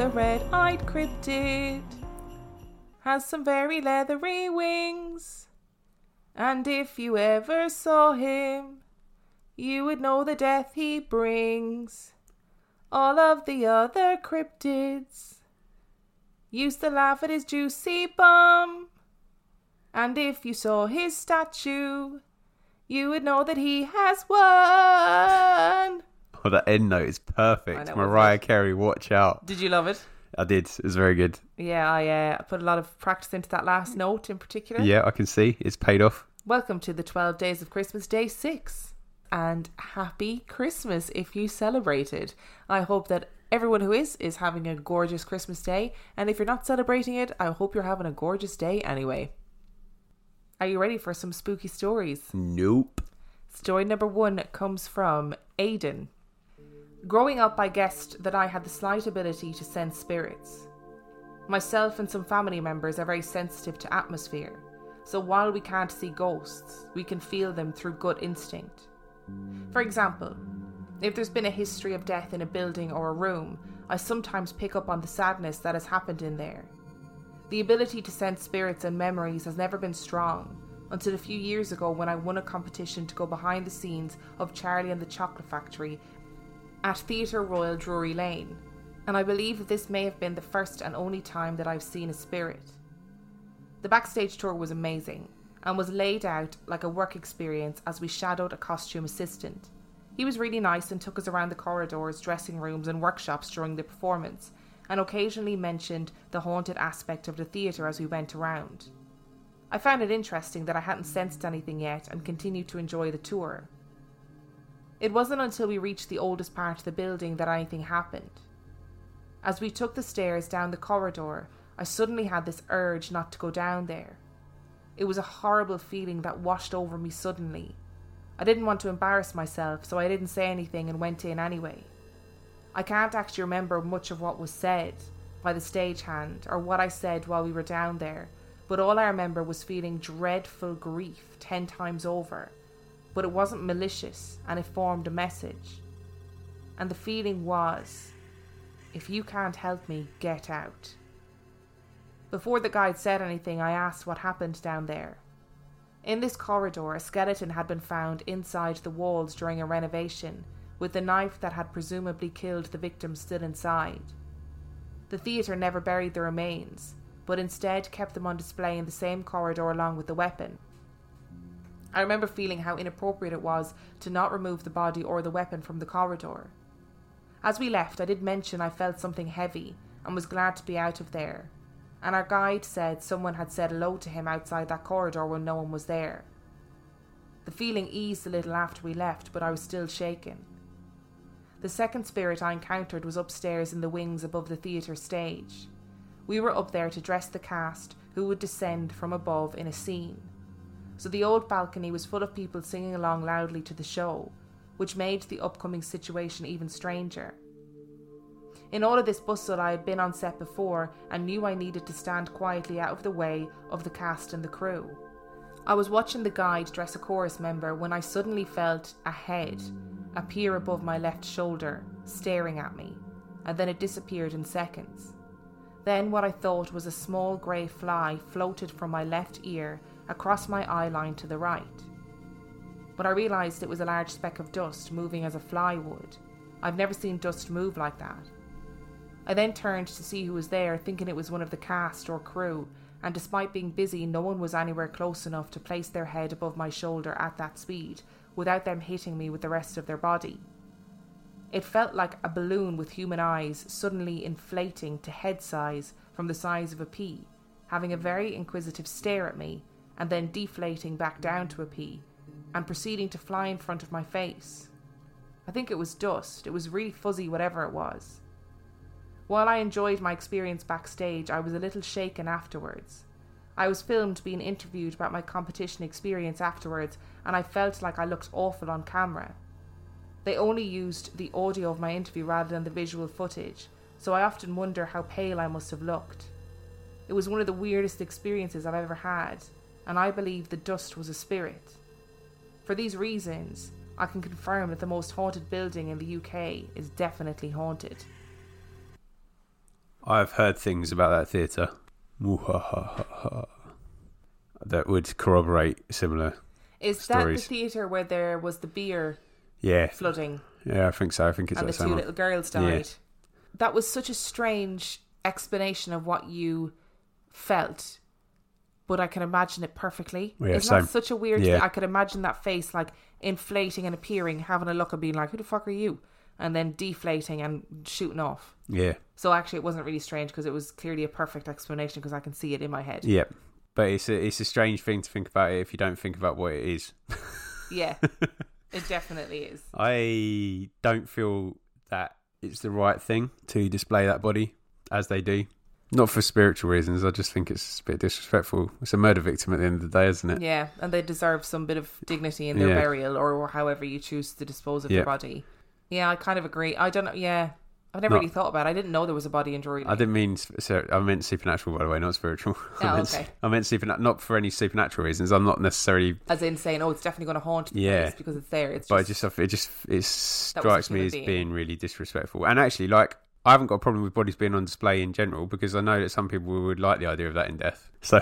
the red eyed cryptid has some very leathery wings. And if you ever saw him, you would know the death he brings. All of the other cryptids used to laugh at his juicy bum. And if you saw his statue, you would know that he has won. Oh, that end note is perfect. know, Mariah Carey, watch out. Did you love it? I did. It was very good. Yeah, I uh, put a lot of practice into that last note in particular. Yeah, I can see it's paid off. Welcome to the 12 Days of Christmas, Day 6. And happy Christmas if you celebrated. I hope that everyone who is is having a gorgeous Christmas day. And if you're not celebrating it, I hope you're having a gorgeous day anyway. Are you ready for some spooky stories? Nope. Story number one comes from Aidan. Growing up, I guessed that I had the slight ability to sense spirits. Myself and some family members are very sensitive to atmosphere, so while we can't see ghosts, we can feel them through gut instinct. For example, if there's been a history of death in a building or a room, I sometimes pick up on the sadness that has happened in there. The ability to sense spirits and memories has never been strong until a few years ago when I won a competition to go behind the scenes of Charlie and the Chocolate Factory at Theatre Royal Drury Lane, and I believe this may have been the first and only time that I've seen a spirit. The backstage tour was amazing and was laid out like a work experience as we shadowed a costume assistant. He was really nice and took us around the corridors, dressing rooms, and workshops during the performance, and occasionally mentioned the haunted aspect of the theatre as we went around. I found it interesting that I hadn't sensed anything yet and continued to enjoy the tour. It wasn't until we reached the oldest part of the building that anything happened. As we took the stairs down the corridor, I suddenly had this urge not to go down there. It was a horrible feeling that washed over me suddenly. I didn't want to embarrass myself, so I didn't say anything and went in anyway. I can't actually remember much of what was said by the stagehand or what I said while we were down there, but all I remember was feeling dreadful grief ten times over. But it wasn't malicious and it formed a message. And the feeling was if you can't help me, get out. Before the guide said anything, I asked what happened down there. In this corridor, a skeleton had been found inside the walls during a renovation, with the knife that had presumably killed the victim still inside. The theatre never buried the remains, but instead kept them on display in the same corridor along with the weapon. I remember feeling how inappropriate it was to not remove the body or the weapon from the corridor. As we left, I did mention I felt something heavy and was glad to be out of there, and our guide said someone had said hello to him outside that corridor when no one was there. The feeling eased a little after we left, but I was still shaken. The second spirit I encountered was upstairs in the wings above the theatre stage. We were up there to dress the cast who would descend from above in a scene. So the old balcony was full of people singing along loudly to the show, which made the upcoming situation even stranger. In all of this bustle, I had been on set before and knew I needed to stand quietly out of the way of the cast and the crew. I was watching the guide dress a chorus member when I suddenly felt a head appear above my left shoulder, staring at me, and then it disappeared in seconds. Then, what I thought was a small grey fly floated from my left ear across my eye line to the right. But I realised it was a large speck of dust moving as a fly would. I've never seen dust move like that. I then turned to see who was there, thinking it was one of the cast or crew, and despite being busy, no one was anywhere close enough to place their head above my shoulder at that speed without them hitting me with the rest of their body. It felt like a balloon with human eyes suddenly inflating to head size from the size of a pea, having a very inquisitive stare at me, and then deflating back down to a pea, and proceeding to fly in front of my face. I think it was dust, it was really fuzzy, whatever it was. While I enjoyed my experience backstage, I was a little shaken afterwards. I was filmed being interviewed about my competition experience afterwards, and I felt like I looked awful on camera. They only used the audio of my interview rather than the visual footage, so I often wonder how pale I must have looked. It was one of the weirdest experiences I've ever had, and I believe the dust was a spirit. For these reasons, I can confirm that the most haunted building in the UK is definitely haunted. I've heard things about that theatre that would corroborate similar. Is Stories. that the theatre where there was the beer Yeah, flooding yeah, I think so. I think it's and the two one. little girls Yeah. died? That was such a strange explanation of what you felt, but I can imagine it perfectly. Yeah, Isn't same. that such a weird Yeah. thing? I could imagine that face like inflating and appearing, having a look and being like, "Who the fuck are you?" and then deflating and shooting off. Yeah, So actually, it wasn't really strange because it was clearly a perfect explanation because I can see it in my head. yeah. But it's a, it's a strange thing to think about it if you don't think about what it is. Yeah, it definitely is. I don't feel that it's the right thing to display that body as they do. Not for spiritual reasons. I just think it's a bit disrespectful. It's a murder victim at the end of the day, isn't it? Yeah, and they deserve some bit of dignity in their Yeah. burial or however you choose to dispose of Yeah. their body. Yeah, I kind of agree. I don't know. Yeah, I've never No. really thought about it. I didn't know there was a body in Drury I Lane. didn't mean. So I meant supernatural, by the way, not spiritual. I Oh, meant, okay. I meant supernatural, not for any supernatural reasons. I'm not necessarily. As in saying, oh, it's definitely going to haunt the Yeah. place because it's there. It's But I just, just, it just, it strikes me human as being. being really disrespectful. And actually, like, I haven't got a problem with bodies being on display in general because I know that some people would like the idea of that in death. So,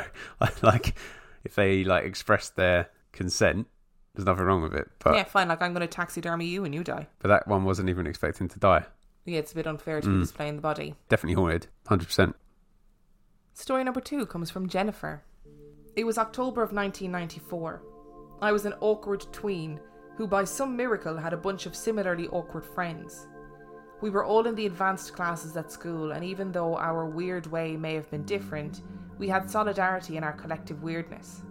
like, if they like express their consent, there's nothing wrong with it. But yeah, fine. Like I'm going to taxidermy you and you die. but that one wasn't even expecting to die. Yeah, it's a bit unfair to Mm. be displaying the body. Definitely haunted, hundred percent. Story number two comes from Jennifer. It was October of 1994. I was an awkward tween who, by some miracle, had a bunch of similarly awkward friends. We were all in the advanced classes at school, and even though our weird way may have been different, we had solidarity in our collective weirdness.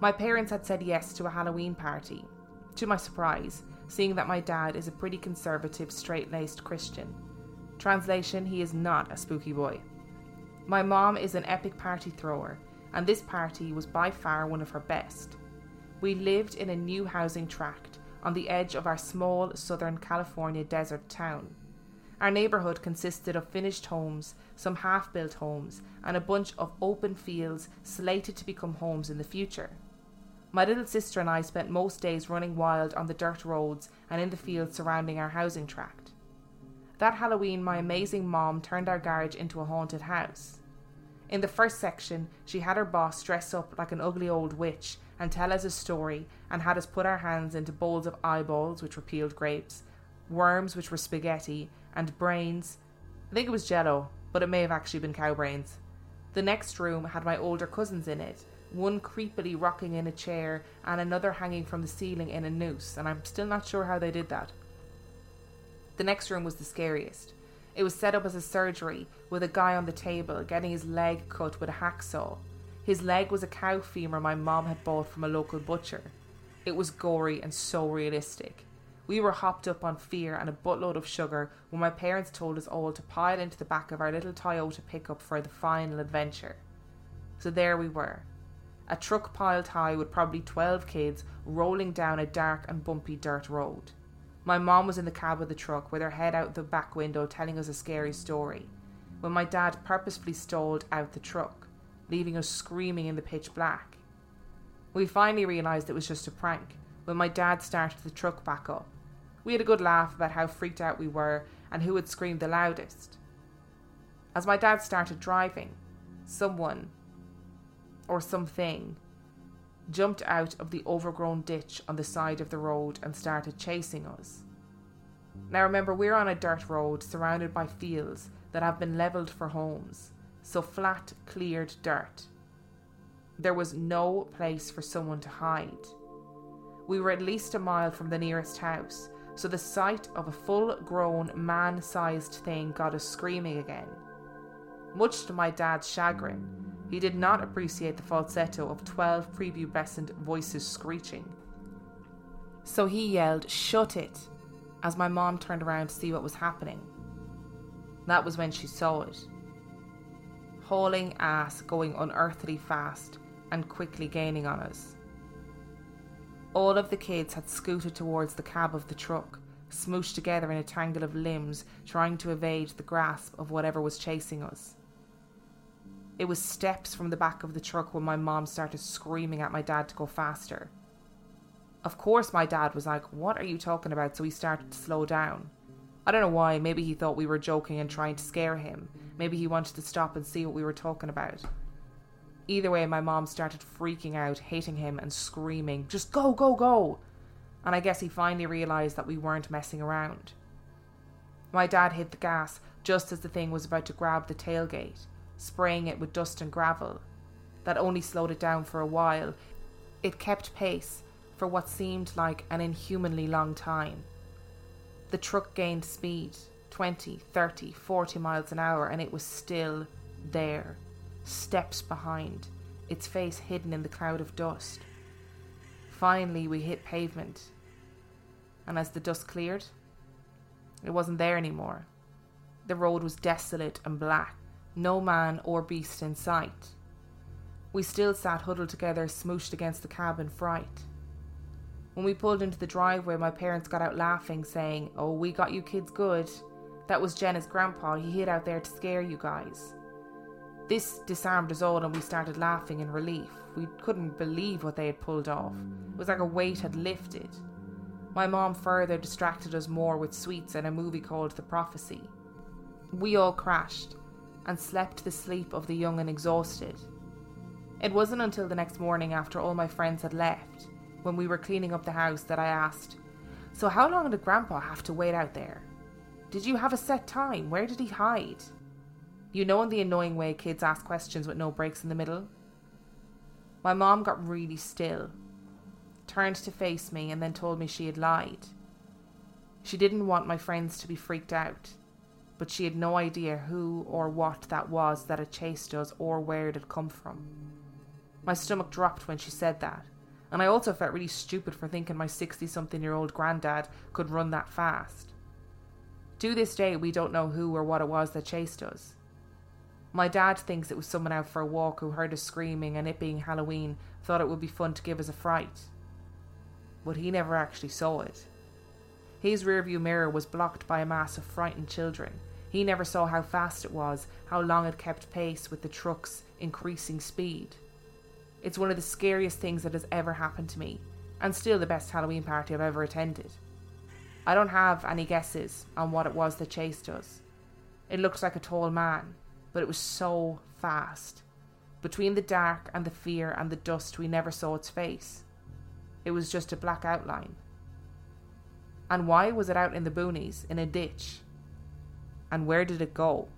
My parents had said yes to a Halloween party. To my surprise, seeing that my dad is a pretty conservative, straight laced Christian. Translation, he is not a spooky boy. My mom is an epic party thrower, and this party was by far one of her best. We lived in a new housing tract on the edge of our small southern California desert town. Our neighbourhood consisted of finished homes, some half built homes, and a bunch of open fields slated to become homes in the future. My little sister and I spent most days running wild on the dirt roads and in the fields surrounding our housing tract. That Halloween, my amazing mom turned our garage into a haunted house. In the first section, she had her boss dress up like an ugly old witch and tell us a story, and had us put our hands into bowls of eyeballs, which were peeled grapes, worms, which were spaghetti, and brains. I think it was jello, but it may have actually been cow brains. The next room had my older cousins in it, one creepily rocking in a chair and another hanging from the ceiling in a noose, and I'm still not sure how they did that. The next room was the scariest. It was set up as a surgery with a guy on the table getting his leg cut with a hacksaw. His leg was a cow femur my mom had bought from a local butcher. It was gory and so realistic. We were hopped up on fear and a buttload of sugar when my parents told us all to pile into the back of our little Toyota pickup for the final adventure. So there we were. A truck piled high with probably 12 kids rolling down a dark and bumpy dirt road. My mom was in the cab of the truck with her head out the back window telling us a scary story, when my dad purposefully stalled out the truck, leaving us screaming in the pitch black. We finally realised it was just a prank when my dad started the truck back up. We had a good laugh about how freaked out we were and who had screamed the loudest. As my dad started driving, someone, or something, jumped out of the overgrown ditch on the side of the road and started chasing us. Now remember, we're on a dirt road surrounded by fields that have been levelled for homes, so flat, cleared dirt. There was no place for someone to hide. We were at least a mile from the nearest house, so the sight of a full grown, man sized thing got us screaming again. Much to my dad's chagrin, he did not appreciate the falsetto of 12 prepubescent voices screeching. So he yelled, Shut it, as my mom turned around to see what was happening. That was when she saw it. Hauling ass going unearthly fast and quickly gaining on us. All of the kids had scooted towards the cab of the truck, smooshed together in a tangle of limbs, trying to evade the grasp of whatever was chasing us. It was steps from the back of the truck when my mom started screaming at my dad to go faster. Of course, my dad was like, What are you talking about? So he started to slow down. I don't know why, maybe he thought we were joking and trying to scare him. Maybe he wanted to stop and see what we were talking about. Either way, my mom started freaking out, hating him and screaming, Just go, go, go! And I guess he finally realised that we weren't messing around. My dad hit the gas just as the thing was about to grab the tailgate, spraying it with dust and gravel. That only slowed it down for a while. It kept pace for what seemed like an inhumanly long time. The truck gained speed 20, 30, 40 miles an hour, and it was still there, steps behind, its face hidden in the cloud of dust. Finally, we hit pavement, and as the dust cleared, it wasn't there anymore. The road was desolate and black, no man or beast in sight. We still sat huddled together, smooshed against the cab in fright. When we pulled into the driveway, my parents got out laughing, saying, Oh, we got you kids good. That was Jenna's grandpa. He hid out there to scare you guys. This disarmed us all, and we started laughing in relief. We couldn't believe what they had pulled off. It was like a weight had lifted. My mom further distracted us more with sweets and a movie called The Prophecy. We all crashed and slept the sleep of the young and exhausted. It wasn't until the next morning, after all my friends had left, when we were cleaning up the house that I asked, So, how long did Grandpa have to wait out there? Did you have a set time? Where did he hide? You know, in the annoying way kids ask questions with no breaks in the middle? My mom got really still, turned to face me, and then told me she had lied. She didn't want my friends to be freaked out, but she had no idea who or what that was that had chased us or where it had come from. My stomach dropped when she said that, and I also felt really stupid for thinking my 60 something year old granddad could run that fast. To this day, we don't know who or what it was that chased us. My dad thinks it was someone out for a walk who heard us screaming and it being Halloween thought it would be fun to give us a fright. But he never actually saw it. His rearview mirror was blocked by a mass of frightened children. He never saw how fast it was, how long it kept pace with the truck's increasing speed. It's one of the scariest things that has ever happened to me, and still the best Halloween party I've ever attended. I don't have any guesses on what it was that chased us. It looked like a tall man, but it was so fast. Between the dark and the fear and the dust, we never saw its face. It was just a black outline. And why was it out in the boonies, in a ditch? And where did it go?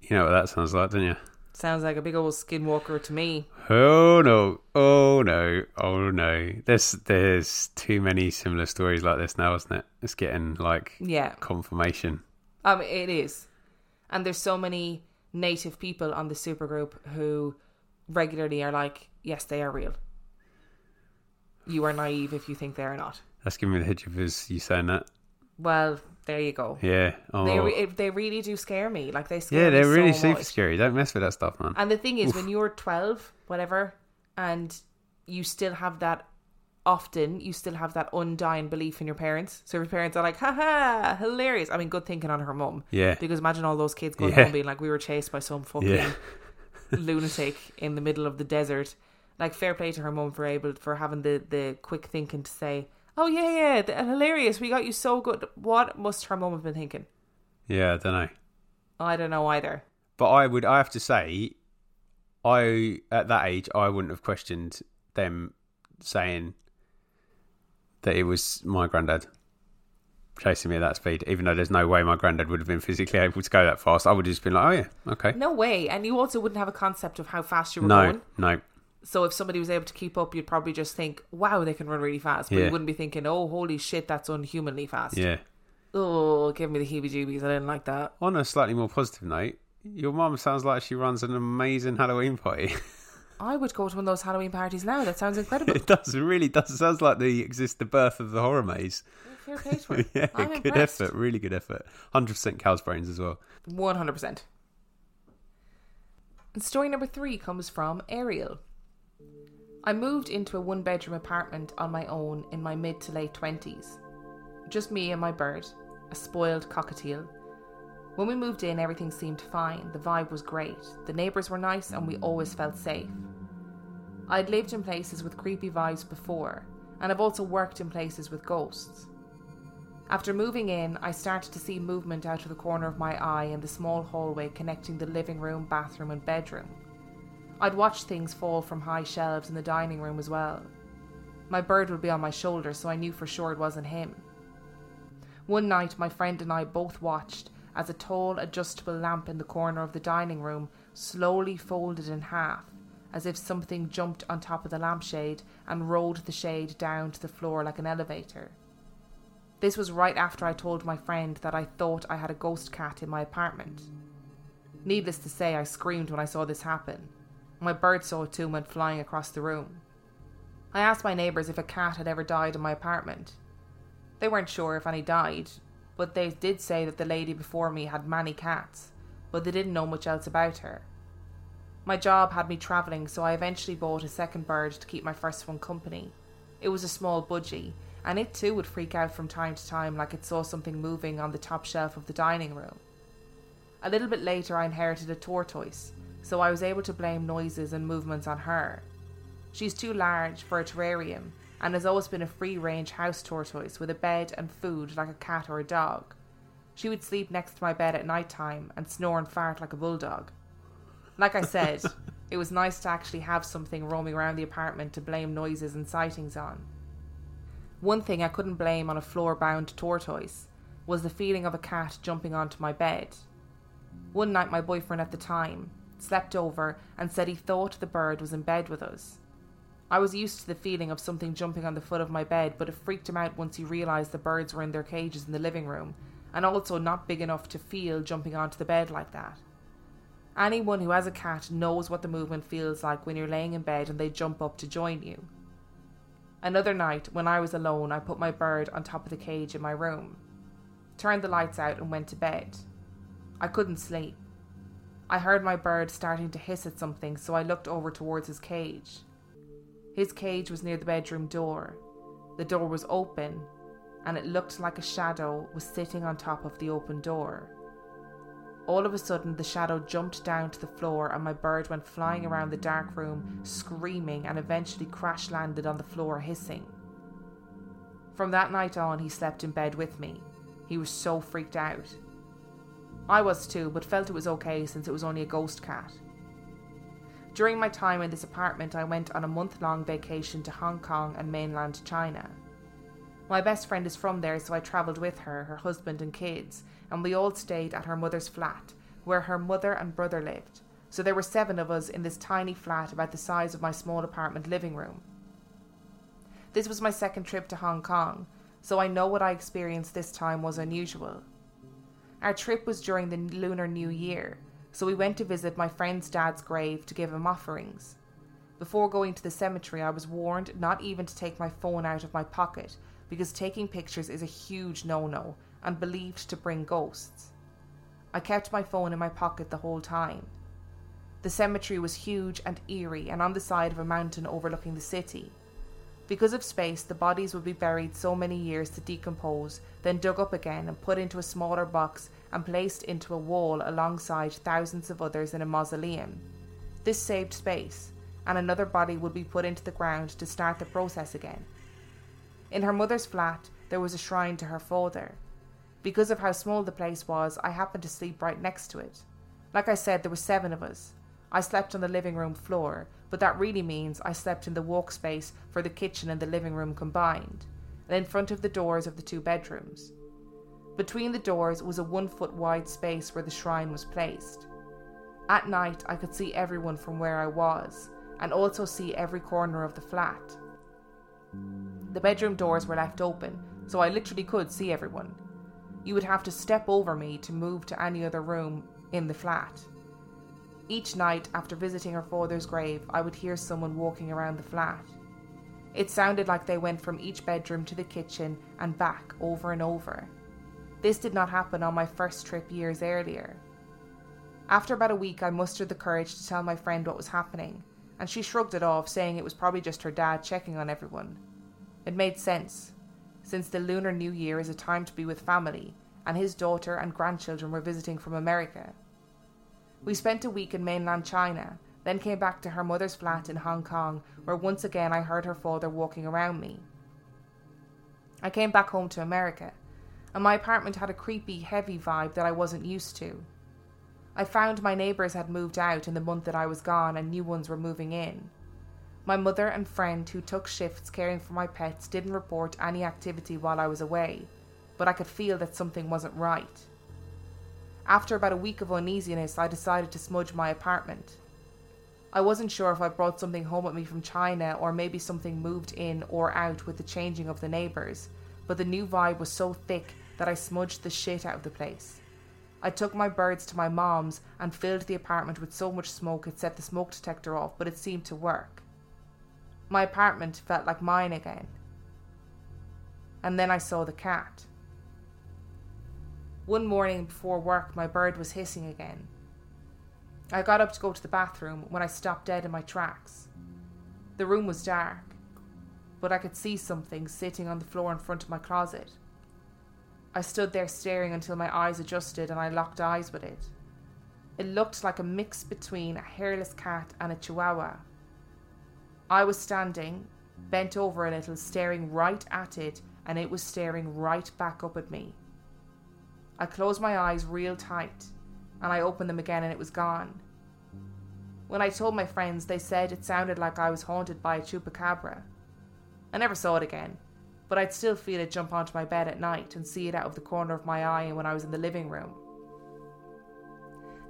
You know what that sounds like, don't you? Sounds like a big old skinwalker to me. Oh no! Oh no! Oh no! There's there's too many similar stories like this now, isn't it? It's getting like Yeah, confirmation. Um, it is. And there's so many native people on the supergroup who regularly are like, yes, they are real. You are naive if you think they are not. That's giving me the hiccups. You saying that? Well, there you go. Yeah. Oh. They re- they really do scare me. Like they scare yeah, they're really so super much. scary. Don't mess with that stuff, man. And the thing is, when you're 12, whatever, and you still have that, often you still have that undying belief in your parents. So your parents are like, haha, hilarious. I mean, good thinking on her mum. Yeah. Because imagine all those kids going Yeah. home being like, we were chased by some fucking Yeah. lunatic in the middle of the desert. Like, fair play to her mum for able for having the, the quick thinking to say, oh, yeah, yeah, th- hilarious. We got you so good. What must her mum have been thinking? Yeah, I don't know. I don't know either. But I would. I have to say, I at that age, I wouldn't have questioned them saying that it was my granddad chasing me at that speed. Even though there's no way my granddad would have been physically able to go that fast, I would have just been like, "Oh yeah, okay." No way. And you also wouldn't have a concept of how fast you were No, going. no, So if somebody was able to keep up, you'd probably just think, "Wow, they can run really fast." But Yeah. you wouldn't be thinking, "Oh, holy shit, that's unhumanly fast." yeah. Oh, give me the heebie-jeebies. I didn't like that. On a slightly more positive note, your mum sounds like she runs an amazing Halloween party. I would go to one of those Halloween parties now. That sounds incredible. it does, it really does. It sounds like the exist the birth of the horror maze. Fair play to her. yeah, I'm good impressed. effort, really good effort. Hundred percent cow's brains as well. One hundred percent. And story number three comes from Ariel. I moved into a one-bedroom apartment on my own in my mid to late twenties. Just me and my bird, a spoiled cockatiel. When we moved in, everything seemed fine. The vibe was great. The neighbours were nice, and we always felt safe. I'd lived in places with creepy vibes before, and I've also worked in places with ghosts. After moving in, I started to see movement out of the corner of my eye in the small hallway connecting the living room, bathroom, and bedroom. I'd watched things fall from high shelves in the dining room as well. My bird would be on my shoulder, so I knew for sure it wasn't him. One night, my friend and I both watched as a tall, adjustable lamp in the corner of the dining room slowly folded in half, as if something jumped on top of the lampshade and rolled the shade down to the floor like an elevator. This was right after I told my friend that I thought I had a ghost cat in my apartment. Needless to say, I screamed when I saw this happen. My bird saw too went flying across the room. I asked my neighbours if a cat had ever died in my apartment. They weren't sure if any died, but they did say that the lady before me had many cats, but they didn't know much else about her. My job had me travelling, so I eventually bought a second bird to keep my first one company. It was a small budgie, and it too would freak out from time to time like it saw something moving on the top shelf of the dining room. A little bit later, I inherited a tortoise, so I was able to blame noises and movements on her. She's too large for a terrarium and has always been a free range house tortoise with a bed and food like a cat or a dog. She would sleep next to my bed at night time and snore and fart like a bulldog. Like I said, it was nice to actually have something roaming around the apartment to blame noises and sightings on. One thing I couldn't blame on a floor bound tortoise was the feeling of a cat jumping onto my bed. One night, my boyfriend at the time slept over and said he thought the bird was in bed with us. I was used to the feeling of something jumping on the foot of my bed, but it freaked him out once he realised the birds were in their cages in the living room, and also not big enough to feel jumping onto the bed like that. Anyone who has a cat knows what the movement feels like when you're laying in bed and they jump up to join you. Another night, when I was alone, I put my bird on top of the cage in my room, turned the lights out, and went to bed. I couldn't sleep. I heard my bird starting to hiss at something, so I looked over towards his cage. His cage was near the bedroom door. The door was open, and it looked like a shadow was sitting on top of the open door. All of a sudden, the shadow jumped down to the floor, and my bird went flying around the dark room, screaming, and eventually crash landed on the floor, hissing. From that night on, he slept in bed with me. He was so freaked out. I was too, but felt it was okay since it was only a ghost cat. During my time in this apartment, I went on a month long vacation to Hong Kong and mainland China. My best friend is from there, so I travelled with her, her husband, and kids, and we all stayed at her mother's flat, where her mother and brother lived. So there were seven of us in this tiny flat about the size of my small apartment living room. This was my second trip to Hong Kong, so I know what I experienced this time was unusual. Our trip was during the Lunar New Year, so we went to visit my friend's dad's grave to give him offerings. Before going to the cemetery, I was warned not even to take my phone out of my pocket because taking pictures is a huge no no and believed to bring ghosts. I kept my phone in my pocket the whole time. The cemetery was huge and eerie and on the side of a mountain overlooking the city. Because of space, the bodies would be buried so many years to decompose, then dug up again and put into a smaller box and placed into a wall alongside thousands of others in a mausoleum. This saved space, and another body would be put into the ground to start the process again. In her mother's flat, there was a shrine to her father. Because of how small the place was, I happened to sleep right next to it. Like I said, there were seven of us. I slept on the living room floor, but that really means I slept in the walk space for the kitchen and the living room combined, and in front of the doors of the two bedrooms. Between the doors was a one foot wide space where the shrine was placed. At night, I could see everyone from where I was, and also see every corner of the flat. The bedroom doors were left open, so I literally could see everyone. You would have to step over me to move to any other room in the flat. Each night, after visiting her father's grave, I would hear someone walking around the flat. It sounded like they went from each bedroom to the kitchen and back over and over. This did not happen on my first trip years earlier. After about a week, I mustered the courage to tell my friend what was happening, and she shrugged it off, saying it was probably just her dad checking on everyone. It made sense, since the Lunar New Year is a time to be with family, and his daughter and grandchildren were visiting from America. We spent a week in mainland China, then came back to her mother's flat in Hong Kong, where once again I heard her father walking around me. I came back home to America, and my apartment had a creepy, heavy vibe that I wasn't used to. I found my neighbours had moved out in the month that I was gone and new ones were moving in. My mother and friend who took shifts caring for my pets didn't report any activity while I was away, but I could feel that something wasn't right. After about a week of uneasiness, I decided to smudge my apartment. I wasn't sure if I brought something home with me from China or maybe something moved in or out with the changing of the neighbours, but the new vibe was so thick that I smudged the shit out of the place. I took my birds to my mom's and filled the apartment with so much smoke it set the smoke detector off, but it seemed to work. My apartment felt like mine again. And then I saw the cat. One morning before work, my bird was hissing again. I got up to go to the bathroom when I stopped dead in my tracks. The room was dark, but I could see something sitting on the floor in front of my closet. I stood there staring until my eyes adjusted and I locked eyes with it. It looked like a mix between a hairless cat and a chihuahua. I was standing, bent over a little, staring right at it, and it was staring right back up at me. I closed my eyes real tight, and I opened them again, and it was gone. When I told my friends, they said it sounded like I was haunted by a chupacabra. I never saw it again, but I'd still feel it jump onto my bed at night and see it out of the corner of my eye when I was in the living room.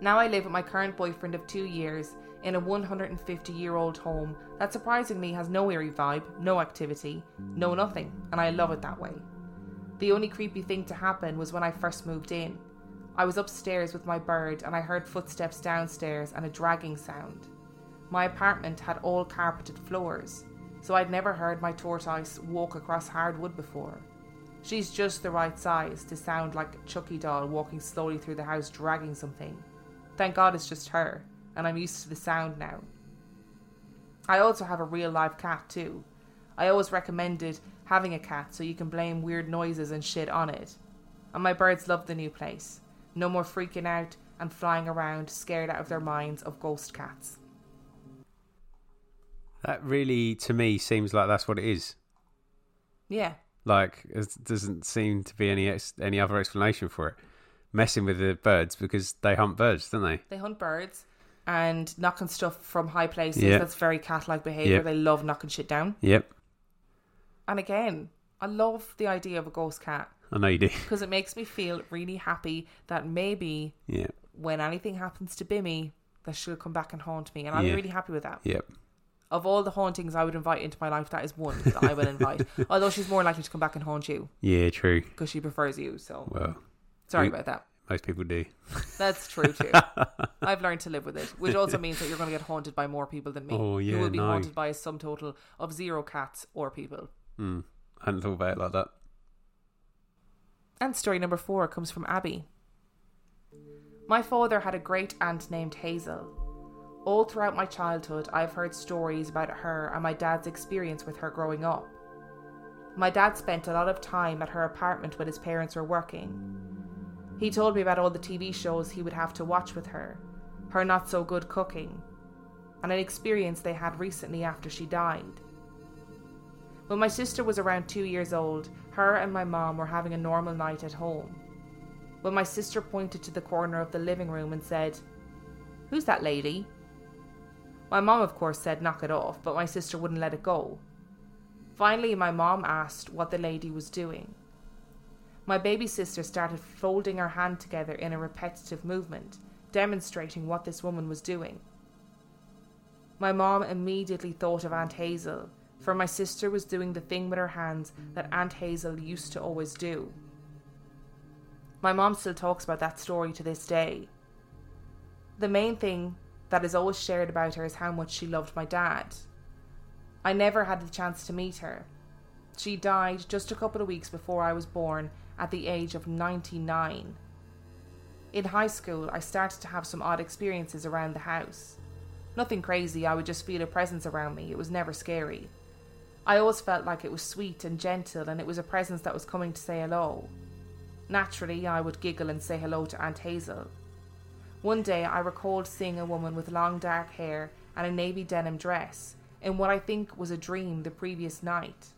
Now I live with my current boyfriend of two years in a 150 year old home that surprisingly has no eerie vibe, no activity, no nothing, and I love it that way. The only creepy thing to happen was when I first moved in. I was upstairs with my bird and I heard footsteps downstairs and a dragging sound. My apartment had all carpeted floors, so I'd never heard my tortoise walk across hardwood before. She's just the right size to sound like Chucky doll walking slowly through the house dragging something. Thank God it's just her, and I'm used to the sound now. I also have a real live cat too. I always recommended having a cat so you can blame weird noises and shit on it. And my birds love the new place. No more freaking out and flying around scared out of their minds of ghost cats. That really, to me, seems like that's what it is. Yeah. Like, it doesn't seem to be any ex- any other explanation for it. Messing with the birds because they hunt birds, don't they? They hunt birds and knocking stuff from high places. Yeah. That's very cat like behaviour. Yep. They love knocking shit down. Yep, And again, I love the idea of a ghost cat I know you do. because it makes me feel really happy that maybe Yeah, when anything happens to Bimmy, that she'll come back and haunt me. And I'm Yeah. really happy with that. yep. Of all the hauntings I would invite into my life, that is one that I will invite. Although she's more likely to come back and haunt you Yeah, true. because she prefers you. So Well, sorry we- about that. most people do. That's true too. I've learned to live with it, which also means that you're going to get haunted by more people than me. Oh, yeah, you will be no. haunted by a sum total of zero cats or people. Hmm. I hadn't thought about it like that. And story number four comes from Abby. My father had a great aunt named Hazel. All throughout my childhood, I've heard stories about her and my dad's experience with her growing up. My dad spent a lot of time at her apartment when his parents were working. He told me about all the TV shows he would have to watch with her, her not so good cooking, and an experience they had recently after she died. When my sister was around two years old, her and my mom were having a normal night at home. When my sister pointed to the corner of the living room and said, Who's that lady? My mom, of course, said knock it off, but my sister wouldn't let it go. Finally, my mom asked what the lady was doing. My baby sister started folding her hand together in a repetitive movement, demonstrating what this woman was doing. My mom immediately thought of Aunt Hazel, for my sister was doing the thing with her hands that Aunt Hazel used to always do. My mom still talks about that story to this day. The main thing that is always shared about her is how much she loved my dad. I never had the chance to meet her. She died just a couple of weeks before I was born at the age of 99. In high school, I started to have some odd experiences around the house. Nothing crazy, I would just feel a presence around me. It was never scary. I always felt like it was sweet and gentle, and it was a presence that was coming to say hello. Naturally, I would giggle and say hello to Aunt Hazel. One day, I recalled seeing a woman with long dark hair and a navy denim dress in what I think was a dream the previous night.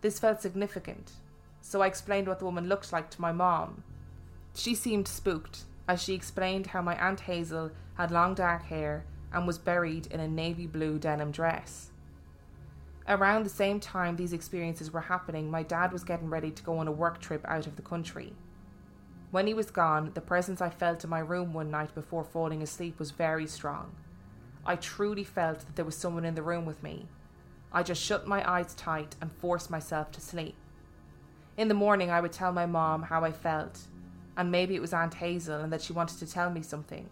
This felt significant. so I explained what the woman looked like to my mom. She seemed spooked as she explained how my Aunt Hazel had long dark hair and was buried in a navy blue denim dress. Around the same time these experiences were happening, my dad was getting ready to go on a work trip out of the country. When he was gone, the presence I felt in my room one night before falling asleep was very strong. I truly felt that there was someone in the room with me. I just shut my eyes tight and forced myself to sleep. In the morning, I would tell my mom how I felt, and maybe it was Aunt Hazel and that she wanted to tell me something.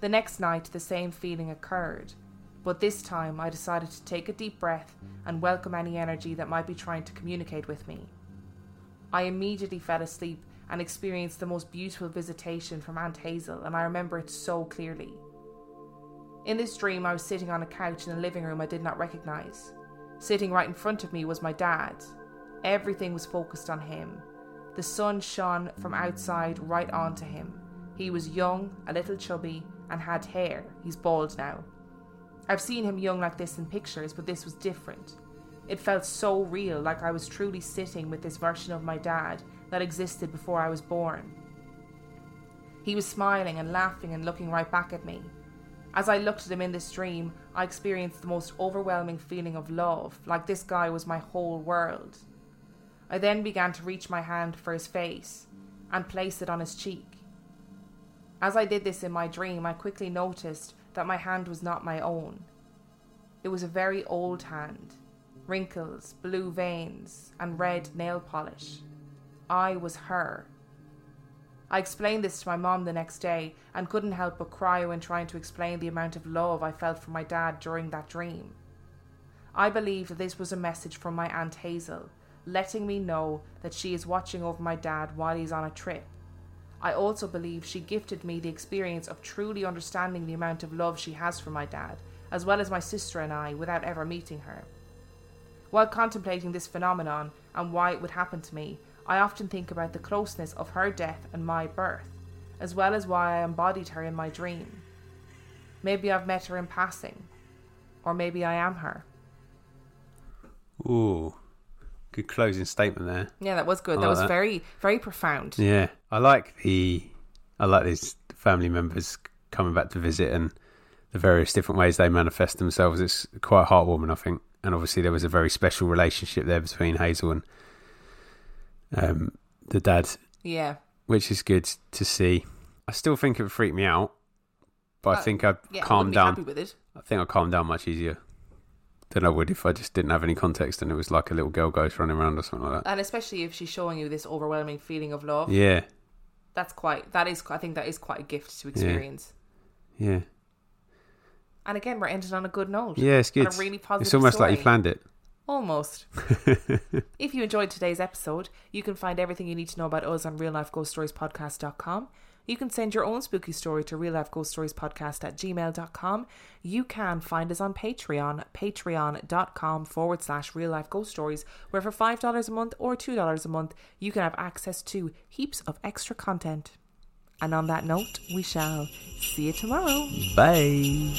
The next night, the same feeling occurred, but this time I decided to take a deep breath and welcome any energy that might be trying to communicate with me. I immediately fell asleep and experienced the most beautiful visitation from Aunt Hazel, and I remember it so clearly. In this dream, I was sitting on a couch in a living room I did not recognize. Sitting right in front of me was my dad. Everything was focused on him. The sun shone from outside right onto him. He was young, a little chubby, and had hair. He's bald now. I've seen him young like this in pictures, but this was different. It felt so real, like I was truly sitting with this version of my dad that existed before I was born. He was smiling and laughing and looking right back at me. As I looked at him in this dream, I experienced the most overwhelming feeling of love, like this guy was my whole world. I then began to reach my hand for his face and place it on his cheek. As I did this in my dream, I quickly noticed that my hand was not my own. It was a very old hand, wrinkles, blue veins, and red nail polish. I was her. I explained this to my mom the next day and couldn't help but cry when trying to explain the amount of love I felt for my dad during that dream. I believe that this was a message from my Aunt Hazel, letting me know that she is watching over my dad while he's on a trip. I also believe she gifted me the experience of truly understanding the amount of love she has for my dad, as well as my sister and I, without ever meeting her. While contemplating this phenomenon and why it would happen to me, I often think about the closeness of her death and my birth, as well as why I embodied her in my dream. Maybe I've met her in passing, or maybe I am her. Ooh, good closing statement there. Yeah, that was good. That was that. very, very profound. Yeah, I like the I like these family members coming back to visit and the various different ways they manifest themselves. It's quite heartwarming, I think. And obviously, there was a very special relationship there between Hazel and um, the dad, Yeah. which is good to see. I still think it would freak me out, but I Uh, think I'd Yeah, I calm down. happy with it. I think I'd calm down much easier than I would if I just didn't have any context and it was like a little girl ghost running around or something like that. And especially if she's showing you this overwhelming feeling of love. Yeah, That's quite, that is, I think that is quite a gift to experience. yeah, And again, we're ending on a good note. yeah. It's On good. a really positive It's almost like you planned it. Almost. if you enjoyed today's episode, you can find everything you need to know about us on reallifeghoststoriespodcast.com. You can send your own spooky story to reallifeghoststoriespodcast at gmail.com. You can find us on Patreon, patreon.com forward slash real life ghost stories, where for $5 a month or $2 a month, you can have access to heaps of extra content. And on that note, we shall see you tomorrow. Bye.